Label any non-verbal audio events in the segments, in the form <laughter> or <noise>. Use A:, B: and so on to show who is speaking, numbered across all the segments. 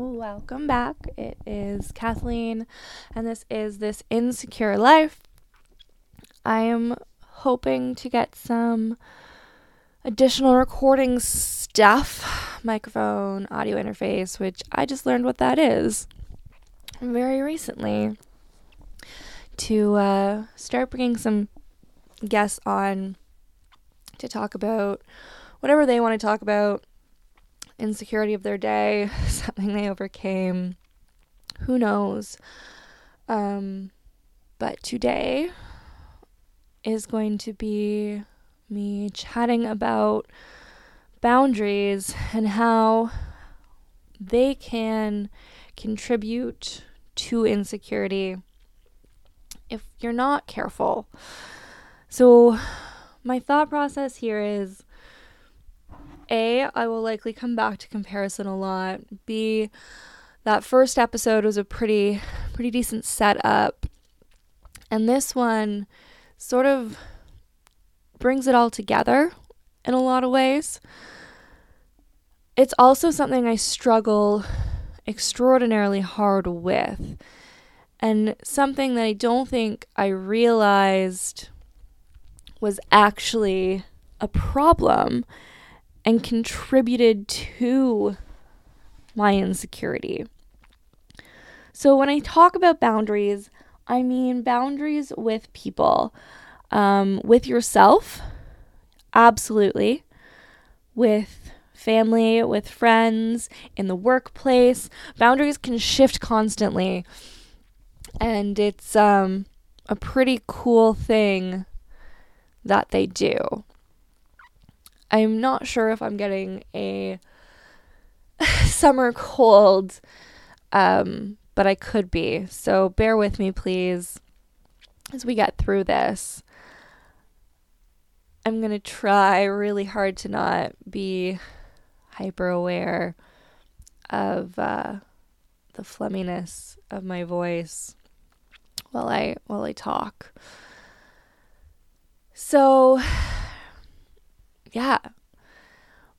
A: Welcome back. It is Kathleen, and this is This Insecure Life. I am hoping to get some additional recording stuff, microphone, audio interface, which I just learned what that is very recently, to uh, start bringing some guests on to talk about whatever they want to talk about insecurity of their day, <laughs> something they overcame. Who knows? Um, but today is going to be me chatting about boundaries and how they can contribute to insecurity if you're not careful. So, my thought process here is a, I will likely come back to comparison a lot. B, that first episode was a pretty pretty decent setup. And this one sort of brings it all together in a lot of ways. It's also something I struggle extraordinarily hard with, and something that I don't think I realized was actually a problem and contributed to my insecurity. So, when I talk about boundaries, I mean boundaries with people, um, with yourself, absolutely, with family, with friends, in the workplace. Boundaries can shift constantly, and it's um, a pretty cool thing that they do. I'm not sure if I'm getting a <laughs> summer cold, um, but I could be. So bear with me, please, as we get through this. I'm going to try really hard to not be hyper aware of uh, the flumminess of my voice while I while I talk. So yeah,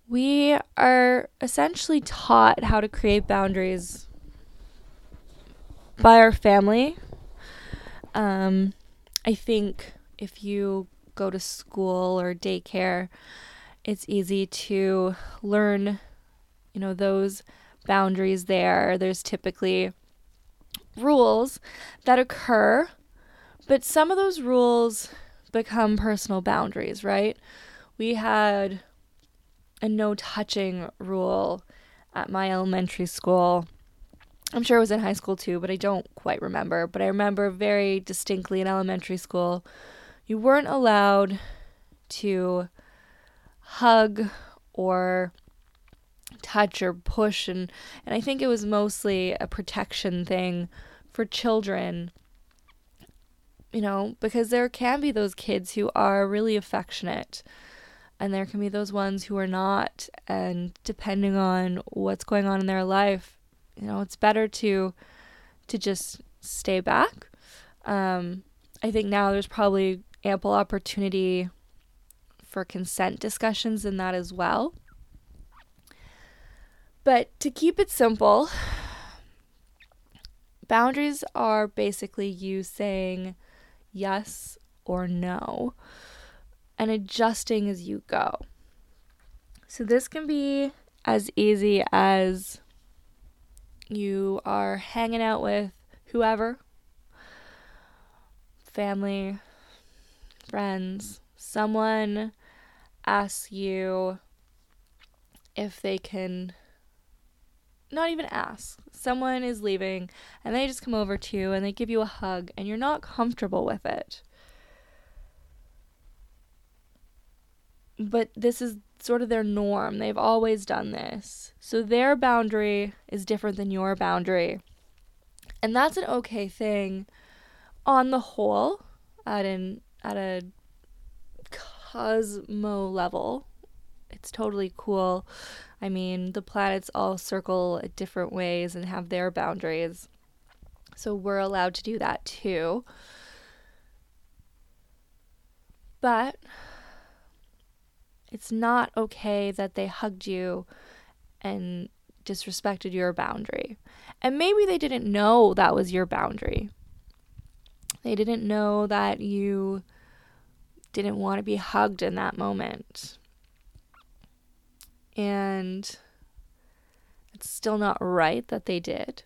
A: we are essentially taught how to create boundaries by our family. Um, I think if you go to school or daycare, it's easy to learn, you know, those boundaries there. There's typically rules that occur, but some of those rules become personal boundaries, right? We had a no touching rule at my elementary school. I'm sure it was in high school too, but I don't quite remember. But I remember very distinctly in elementary school, you weren't allowed to hug or touch or push and and I think it was mostly a protection thing for children you know because there can be those kids who are really affectionate and there can be those ones who are not and depending on what's going on in their life you know it's better to to just stay back. Um, i think now there's probably ample opportunity for consent discussions in that as well. But to keep it simple boundaries are basically you saying yes or no and adjusting as you go. So, this can be as easy as you are hanging out with whoever family, friends, someone asks you if they can not even ask. Someone is leaving and they just come over to you and they give you a hug and you're not comfortable with it. But this is sort of their norm. They've always done this. So their boundary is different than your boundary. And that's an okay thing on the whole at an at a cosmo level. It's totally cool. I mean, the planets all circle different ways and have their boundaries. So we're allowed to do that too. But it's not okay that they hugged you and disrespected your boundary. And maybe they didn't know that was your boundary. They didn't know that you didn't want to be hugged in that moment. And it's still not right that they did.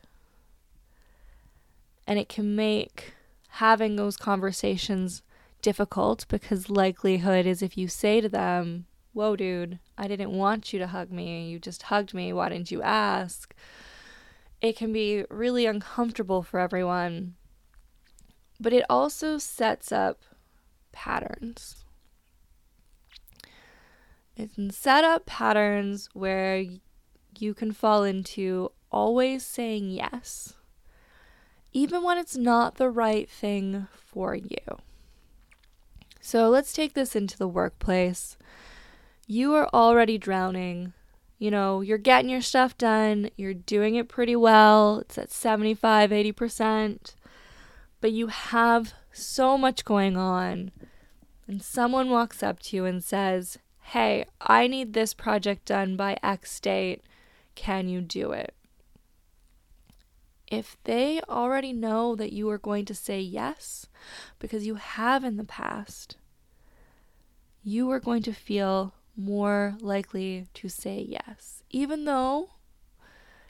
A: And it can make having those conversations difficult because likelihood is if you say to them, Whoa, dude, I didn't want you to hug me. You just hugged me. Why didn't you ask? It can be really uncomfortable for everyone. But it also sets up patterns. It can set up patterns where you can fall into always saying yes, even when it's not the right thing for you. So let's take this into the workplace. You are already drowning. You know, you're getting your stuff done, you're doing it pretty well, it's at 75, 80%, but you have so much going on. And someone walks up to you and says, Hey, I need this project done by X date. Can you do it? If they already know that you are going to say yes, because you have in the past, you are going to feel more likely to say yes, even though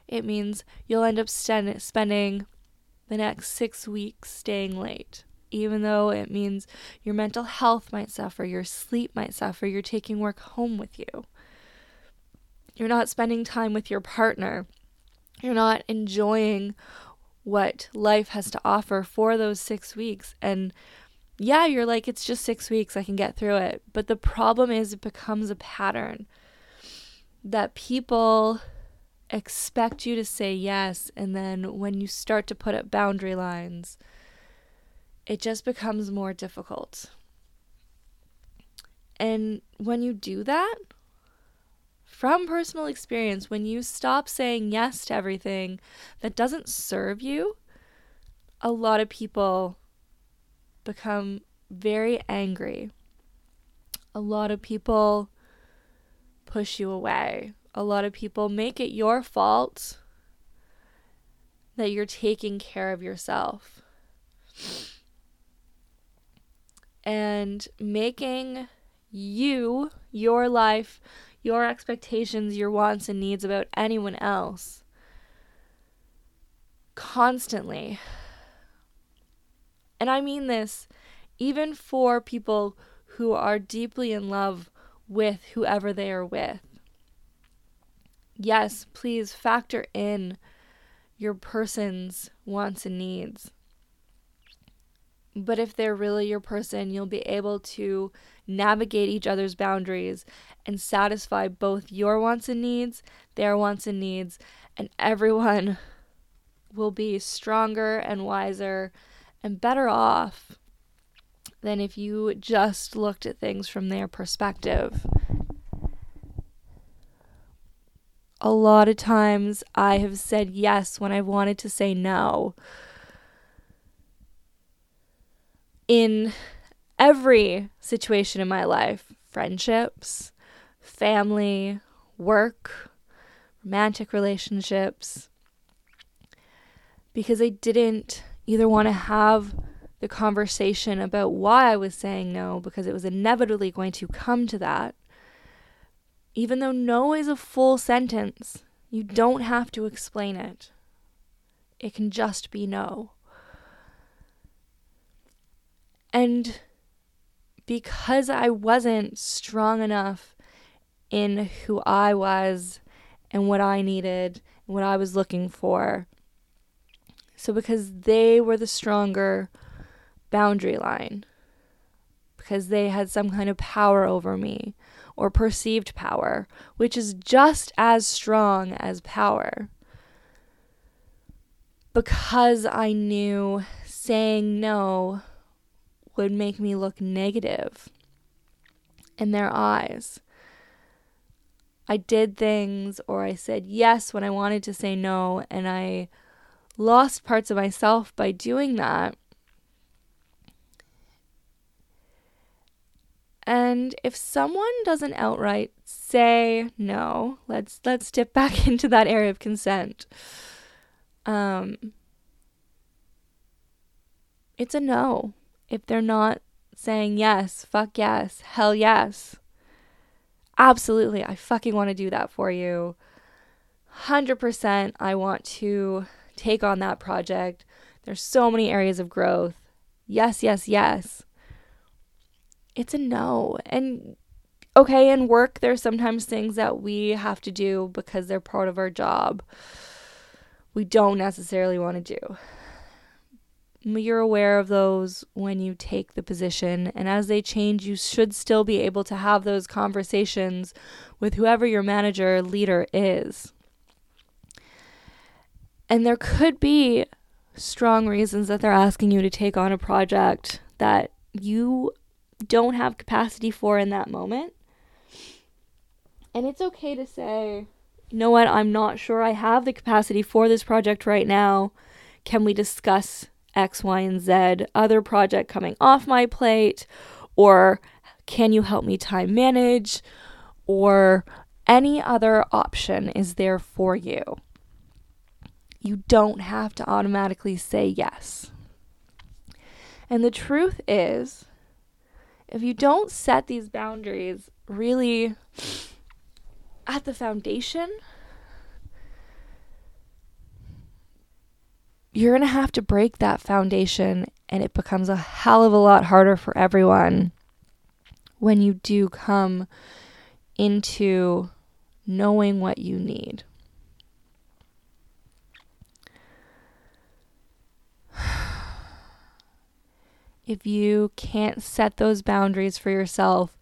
A: it means you'll end up st- spending the next six weeks staying late. Even though it means your mental health might suffer, your sleep might suffer, you're taking work home with you. You're not spending time with your partner. You're not enjoying what life has to offer for those six weeks. And yeah, you're like, it's just six weeks, I can get through it. But the problem is, it becomes a pattern that people expect you to say yes. And then when you start to put up boundary lines, it just becomes more difficult. And when you do that, from personal experience, when you stop saying yes to everything that doesn't serve you, a lot of people become very angry. A lot of people push you away. A lot of people make it your fault that you're taking care of yourself. And making you, your life, your expectations, your wants and needs about anyone else constantly and I mean this even for people who are deeply in love with whoever they are with. Yes, please factor in your person's wants and needs. But if they're really your person, you'll be able to navigate each other's boundaries and satisfy both your wants and needs, their wants and needs, and everyone <laughs> will be stronger and wiser and better off than if you just looked at things from their perspective. A lot of times I have said yes when I wanted to say no. In every situation in my life friendships, family, work, romantic relationships because I didn't either want to have the conversation about why I was saying no because it was inevitably going to come to that. Even though no is a full sentence, you don't have to explain it. It can just be no. And because I wasn't strong enough in who I was and what I needed and what I was looking for, so, because they were the stronger boundary line, because they had some kind of power over me or perceived power, which is just as strong as power. Because I knew saying no would make me look negative in their eyes. I did things or I said yes when I wanted to say no, and I lost parts of myself by doing that. And if someone doesn't outright say no, let's let's dip <laughs> back into that area of consent. Um it's a no. If they're not saying yes, fuck yes, hell yes. Absolutely, I fucking want to do that for you. 100% I want to take on that project. There's so many areas of growth. Yes, yes, yes. It's a no. And okay, in work, there's sometimes things that we have to do because they're part of our job. We don't necessarily want to do. You're aware of those when you take the position, and as they change, you should still be able to have those conversations with whoever your manager leader is. And there could be strong reasons that they're asking you to take on a project that you don't have capacity for in that moment. And it's okay to say, you know what, I'm not sure I have the capacity for this project right now. Can we discuss X, Y, and Z other project coming off my plate? Or can you help me time manage? Or any other option is there for you. You don't have to automatically say yes. And the truth is, if you don't set these boundaries really at the foundation, you're going to have to break that foundation, and it becomes a hell of a lot harder for everyone when you do come into knowing what you need. If you can't set those boundaries for yourself.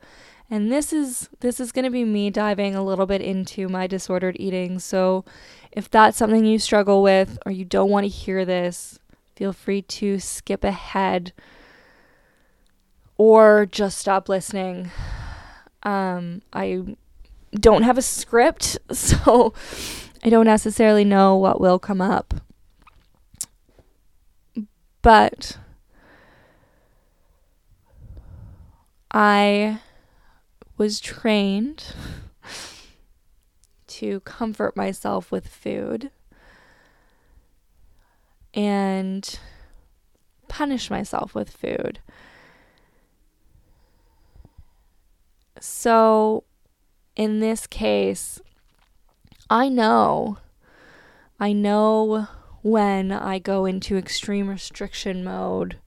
A: And this is this is going to be me diving a little bit into my disordered eating. So if that's something you struggle with or you don't want to hear this feel free to skip ahead or just stop listening. Um, i don't have a script <laughs> so i don't necessarily know what will come up. But I was trained to comfort myself with food and punish myself with food. So, in this case, I know, I know when I go into extreme restriction mode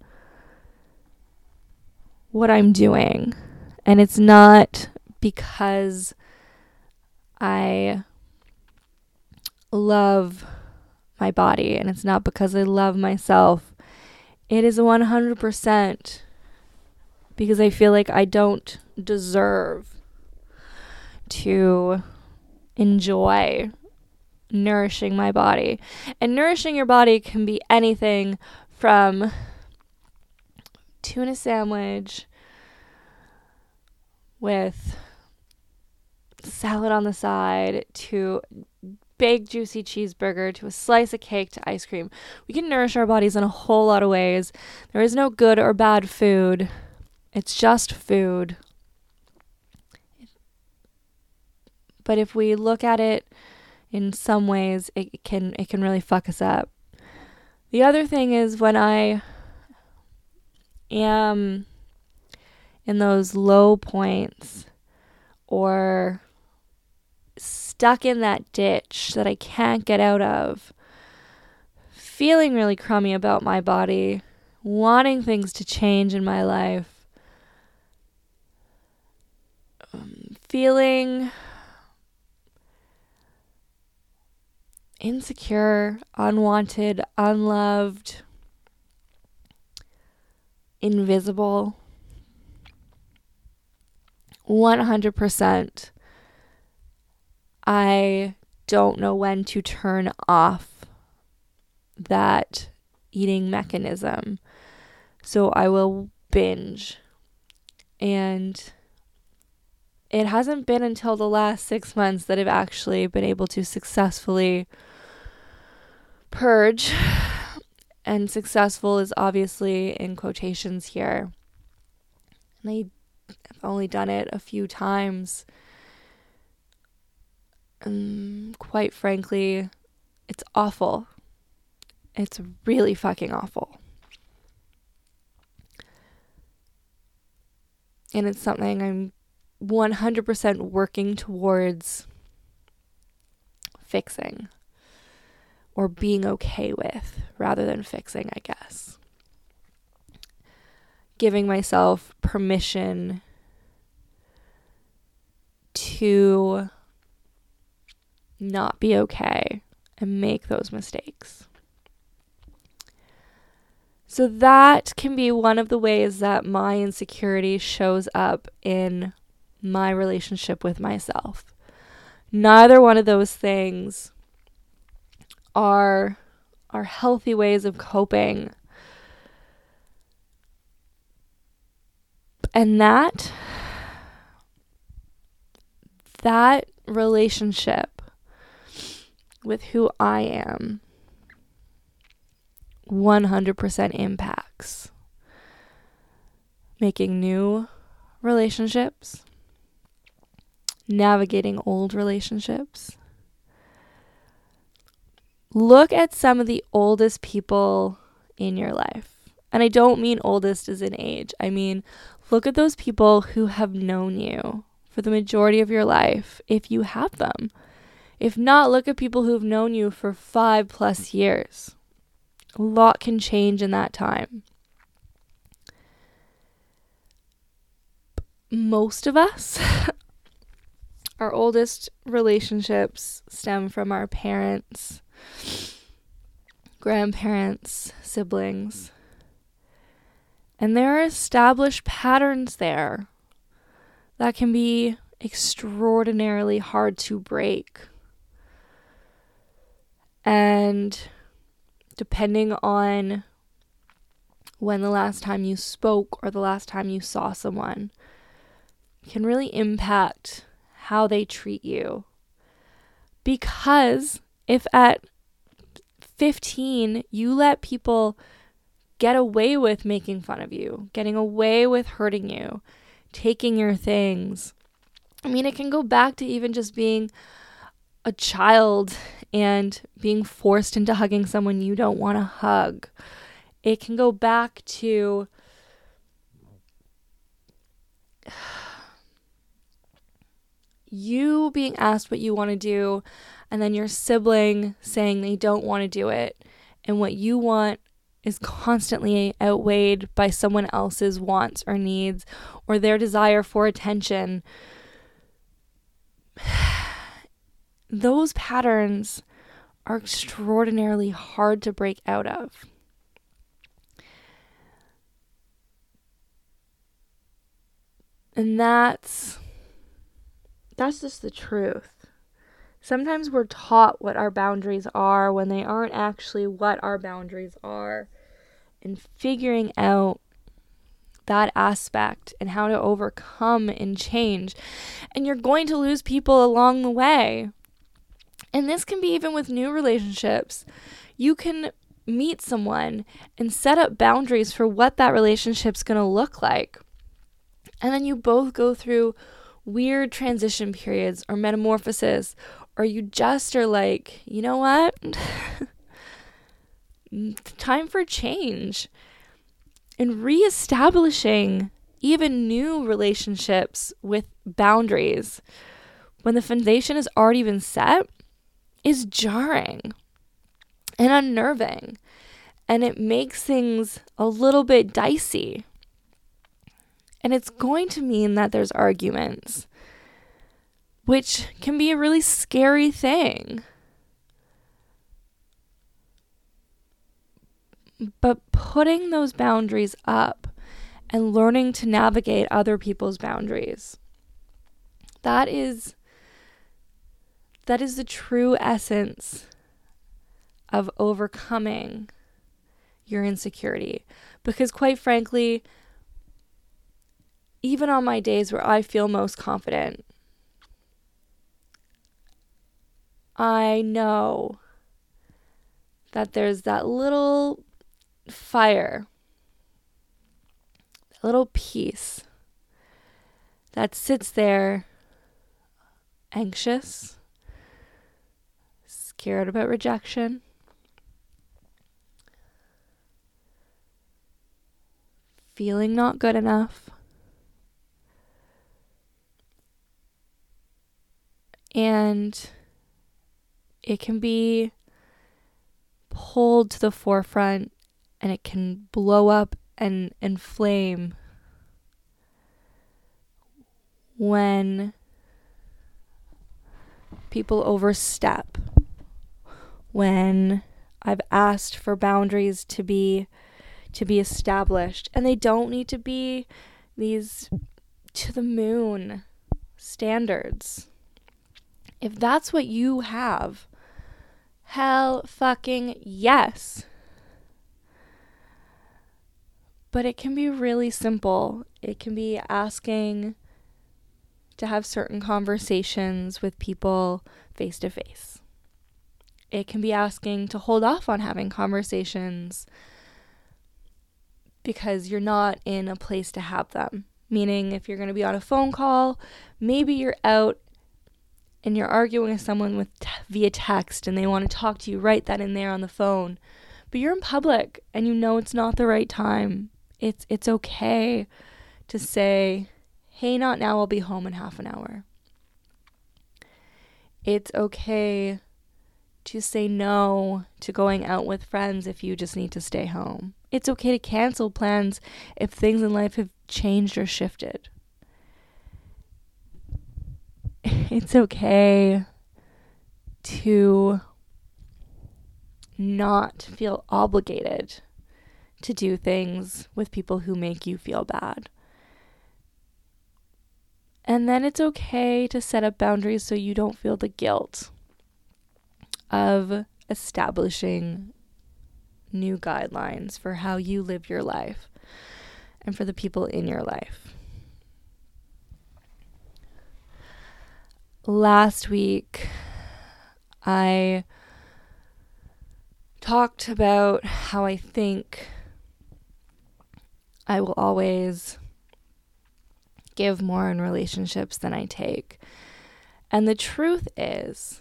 A: what I'm doing. And it's not because I love my body and it's not because I love myself. It is 100% because I feel like I don't deserve to enjoy nourishing my body. And nourishing your body can be anything from tuna sandwich with salad on the side to big juicy cheeseburger to a slice of cake to ice cream. We can nourish our bodies in a whole lot of ways. There is no good or bad food. It's just food. But if we look at it in some ways, it can it can really fuck us up. The other thing is when I am in those low points or stuck in that ditch that I can't get out of, feeling really crummy about my body, wanting things to change in my life, um, feeling insecure, unwanted, unloved invisible. 100%. I don't know when to turn off that eating mechanism. So I will binge. And it hasn't been until the last six months that I've actually been able to successfully purge <laughs> and successful is obviously in quotations here. And I I've only done it a few times. And quite frankly, it's awful. It's really fucking awful. And it's something I'm 100% working towards fixing or being okay with rather than fixing, I guess. Giving myself permission to not be okay and make those mistakes. So, that can be one of the ways that my insecurity shows up in my relationship with myself. Neither one of those things are are healthy ways of coping. And that that relationship with who I am 100% impacts making new relationships, navigating old relationships. Look at some of the oldest people in your life. And I don't mean oldest as in age. I mean, look at those people who have known you for the majority of your life, if you have them. If not, look at people who've known you for five plus years. A lot can change in that time. Most of us, <laughs> our oldest relationships stem from our parents, grandparents, siblings. And there are established patterns there that can be extraordinarily hard to break. And depending on when the last time you spoke or the last time you saw someone can really impact how they treat you. Because if at 15 you let people get away with making fun of you, getting away with hurting you, taking your things, I mean, it can go back to even just being a child and being forced into hugging someone you don't want to hug. It can go back to <sighs> you being asked what you want to do and then your sibling saying they don't want to do it and what you want is constantly outweighed by someone else's wants or needs or their desire for attention <sighs> those patterns are extraordinarily hard to break out of. And that's that's just the truth. Sometimes we're taught what our boundaries are when they aren't actually what our boundaries are. And figuring out that aspect and how to overcome and change. And you're going to lose people along the way. And this can be even with new relationships. You can meet someone and set up boundaries for what that relationship's going to look like. And then you both go through weird transition periods or metamorphosis, or you just are like, you know what? <laughs> Time for change. And reestablishing even new relationships with boundaries when the foundation has already been set is jarring and unnerving. And it makes things a little bit dicey. And it's going to mean that there's arguments, which can be a really scary thing. But putting those boundaries up and learning to navigate other people's boundaries, that is that is the true essence of overcoming your insecurity. Because, quite frankly, even on my days where I feel most confident, I know that there's that little fire, that little piece that sits there anxious, scared about rejection, feeling not good enough. And it can be pulled to the forefront and it can blow up and inflame when people overstep, when I've asked for boundaries to be to be established and they don't need to be these to the moon standards. If that's what you have, hell fucking yes. But it can be really simple. It can be asking to have certain conversations with people face to face. It can be asking to hold off on having conversations because you're not in a place to have them. Meaning, if you're going to be on a phone call, maybe you're out and you're arguing with someone with t- via text and they want to talk to you right then and there on the phone, but you're in public and you know it's not the right time. It's it's okay to say, "Hey, not now. I'll be home in half an hour." It's okay to say no to going out with friends if you just need to stay home. It's okay to cancel plans if things in life have changed or shifted. It's okay to not feel obligated to do things with people who make you feel bad. And then it's okay to set up boundaries so you don't feel the guilt of establishing new guidelines for how you live your life and for the people in your life. Last week, I talked about how I think I will always give more in relationships than I take. And the truth is,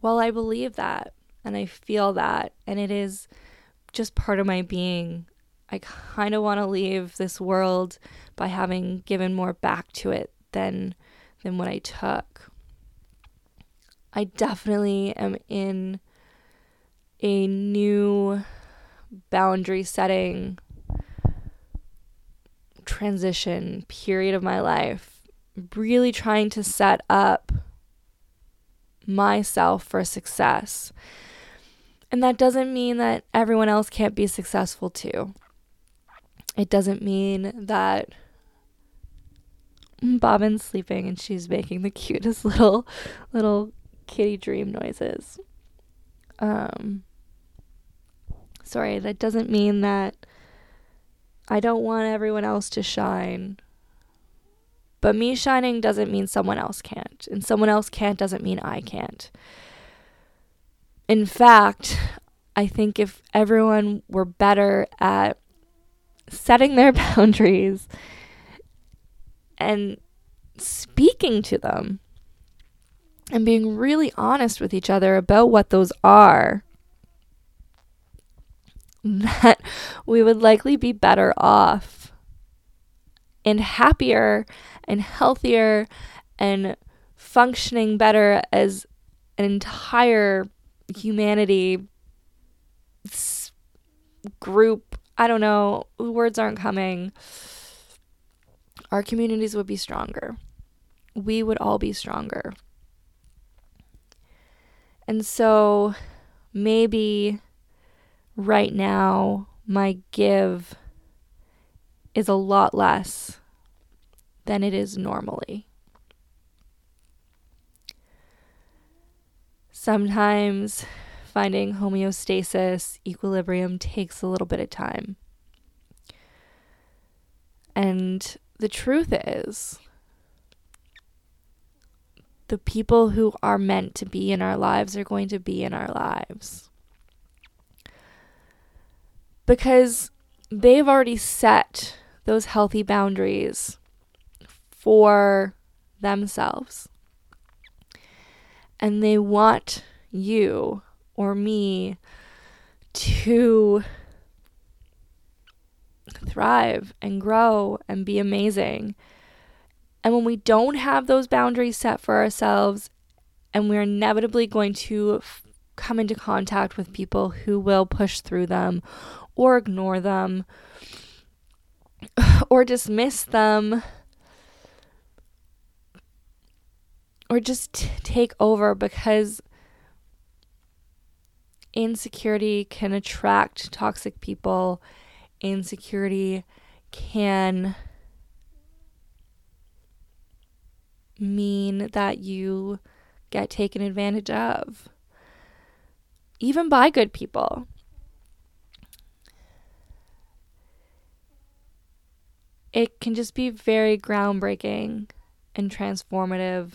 A: while I believe that, and I feel that and it is just part of my being. I kind of want to leave this world by having given more back to it than than what I took. I definitely am in a new boundary setting transition period of my life, really trying to set up myself for success. And that doesn't mean that everyone else can't be successful too. It doesn't mean that Bobbin's sleeping and she's making the <laughs> cutest little little kitty dream noises. Um sorry, that doesn't mean that I don't want everyone else to shine. But me shining doesn't mean someone else can't. And someone else can't doesn't mean I can't. In fact, I think if everyone were better at setting their <laughs> boundaries and speaking to them and being really honest with each other about what those are, that we would likely be better off and happier and healthier and functioning better as an entire humanity group. I don't know. Words aren't coming. Our communities would be stronger. We would all be stronger. And so maybe right now my give is a lot less than it is normally. Sometimes finding homeostasis, equilibrium takes a little bit of time. And the truth is, the people who are meant to be in our lives are going to be in our lives. Because they've already set those healthy boundaries for themselves. And they want you or me to thrive and grow and be amazing. And when we don't have those boundaries set for ourselves, and we're inevitably going to f- come into contact with people who will push through them or ignore them <sighs> or dismiss them or just t- take over because insecurity can attract toxic people. Insecurity can mean that you get taken advantage of, even by good people. It can just be very groundbreaking and transformative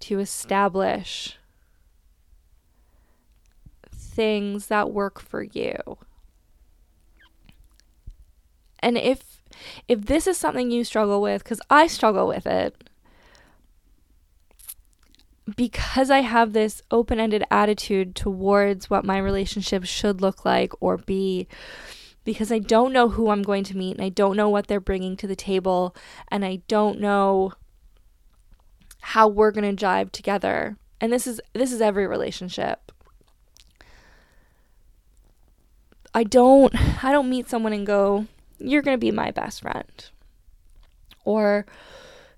A: to establish things that work for you. And if if this is something you struggle with cuz I struggle with it because I have this open-ended attitude towards what my relationship should look like or be because I don't know who I'm going to meet and I don't know what they're bringing to the table and I don't know how we're going to jive together. And this is this is every relationship. I don't I don't meet someone and go, "You're going to be my best friend." Or,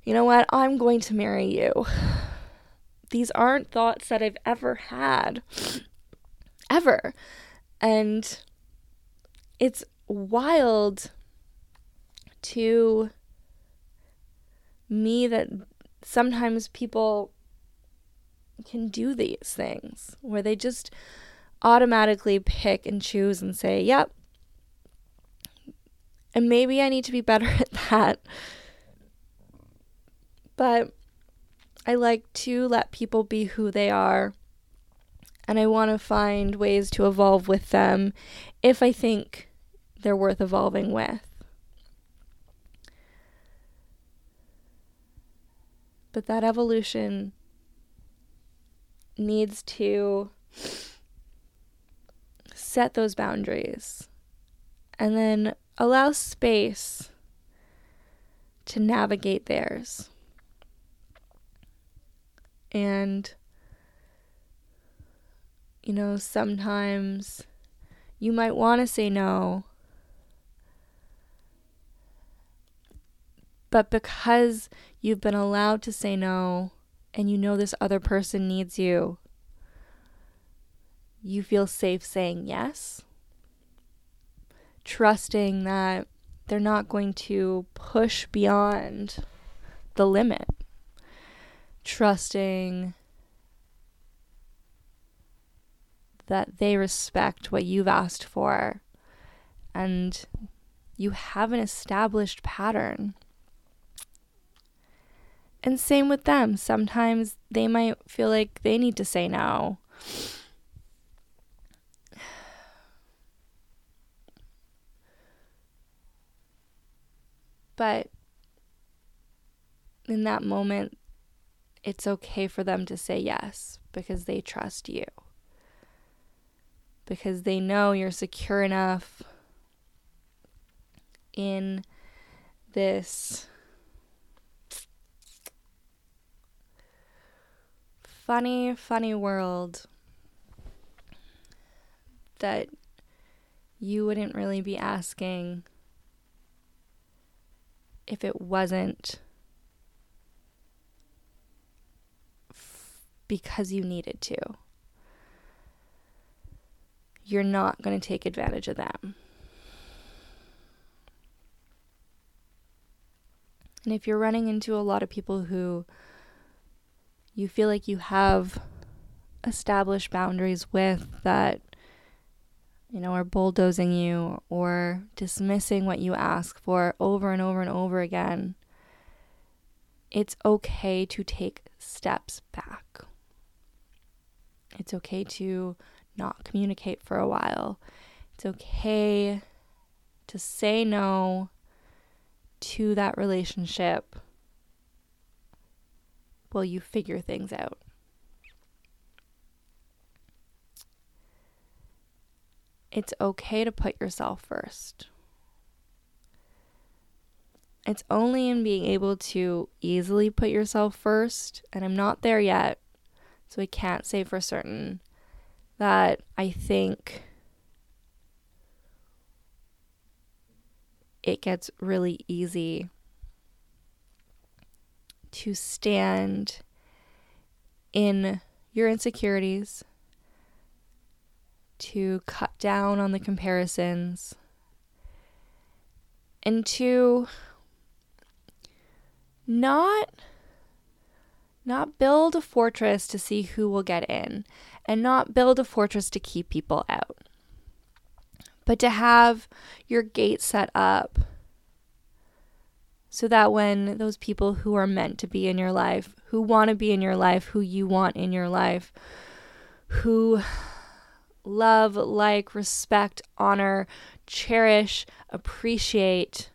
A: "You know what? I'm going to marry you." These aren't thoughts that I've ever had. <sniffs> Ever. And it's wild to me that sometimes people can do these things where they just automatically pick and choose and say, yep. And maybe I need to be better <laughs> at that. But I like to let people be who they are. And I want to find ways to evolve with them if I think they're worth evolving with. But that evolution needs to set those boundaries and then allow space to navigate theirs. And, you know, sometimes you might want to say no, but because you've been allowed to say no and you know this other person needs you, you feel safe saying yes, trusting that they're not going to push beyond the limit, trusting that they respect what you've asked for and you have an established pattern. And same with them. Sometimes they might feel like they need to say no. But in that moment, it's okay for them to say yes because they trust you. Because they know you're secure enough in this funny, funny world that you wouldn't really be asking if it wasn't f- because you needed to. You're not going to take advantage of them. And if you're running into a lot of people who you feel like you have established boundaries with that you know are bulldozing you or dismissing what you ask for over and over and over again it's okay to take steps back it's okay to not communicate for a while it's okay to say no to that relationship while you figure things out. It's okay to put yourself first. It's only in being able to easily put yourself first, and I'm not there yet, so I can't say for certain that I think it gets really easy to stand in your insecurities, to cut down on the comparisons, and to not not build a fortress to see who will get in and not build a fortress to keep people out but to have your gate set up so that when those people who are meant to be in your life, who want to be in your life, who you want in your life, who love, like, respect, honor, cherish, appreciate,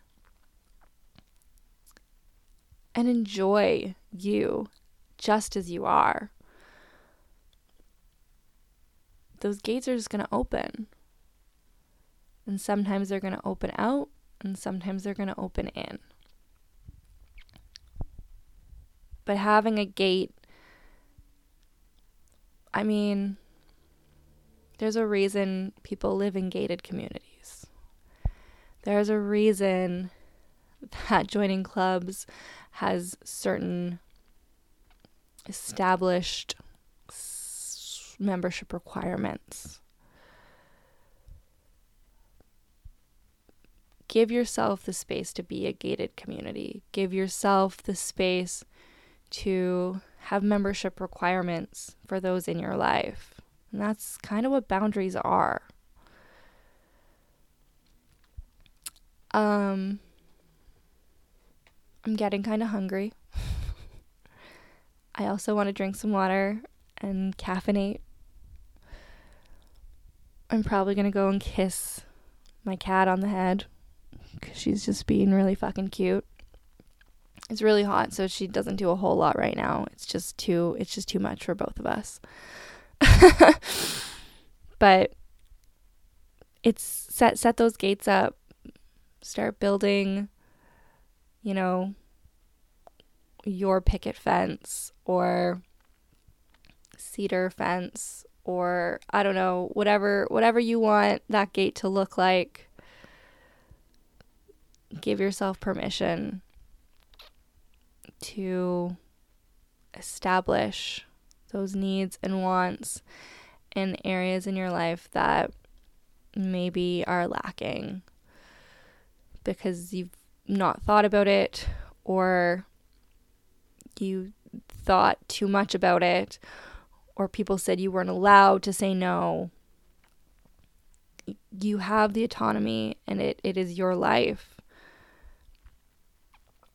A: and enjoy you just as you are, those gates are just going to open. And sometimes they're going to open out, and sometimes they're going to open in. But having a gate, I mean, there's a reason people live in gated communities. There's a reason that joining clubs has certain established membership requirements. Give yourself the space to be a gated community. Give yourself the space to have membership requirements for those in your life. And that's kind of what boundaries are. Um, I'm getting kind of hungry. <laughs> I also want to drink some water and caffeinate. I'm probably going to go and kiss my cat on the head because she's just being really fucking cute. It's really hot, so she doesn't do a whole lot right now. It's just too it's just too much for both of us. <laughs> but it's set set those gates up. Start building, you know, your picket fence or cedar fence or I don't know, whatever whatever you want that gate to look like. Give yourself permission to establish those needs and wants and areas in your life that maybe are lacking because you've not thought about it or you thought too much about it or people said you weren't allowed to say no. You have the autonomy and it, it is your life.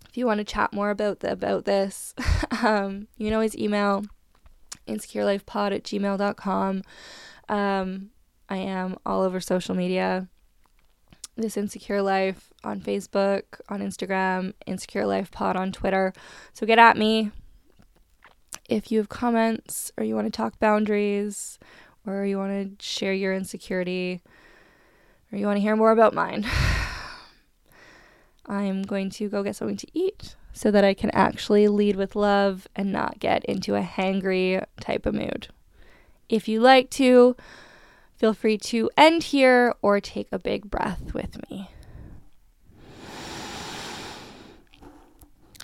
A: If you want to chat more about the, about this, <laughs> um, you can always email insecurelifepod at gmail.com. Um, I am all over social media. This Insecure Life on Facebook, on Instagram, Insecure Life Pod on Twitter. So get at me if you have comments or you want to talk boundaries or you want to share your insecurity or you want to hear more about mine. <sighs> I'm going to go get something to eat so that I can actually lead with love and not get into a hangry type of mood. If you like to, feel free to end here or take a big breath with me.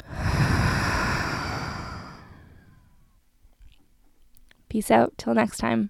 A: <sighs> Peace out. Till next time.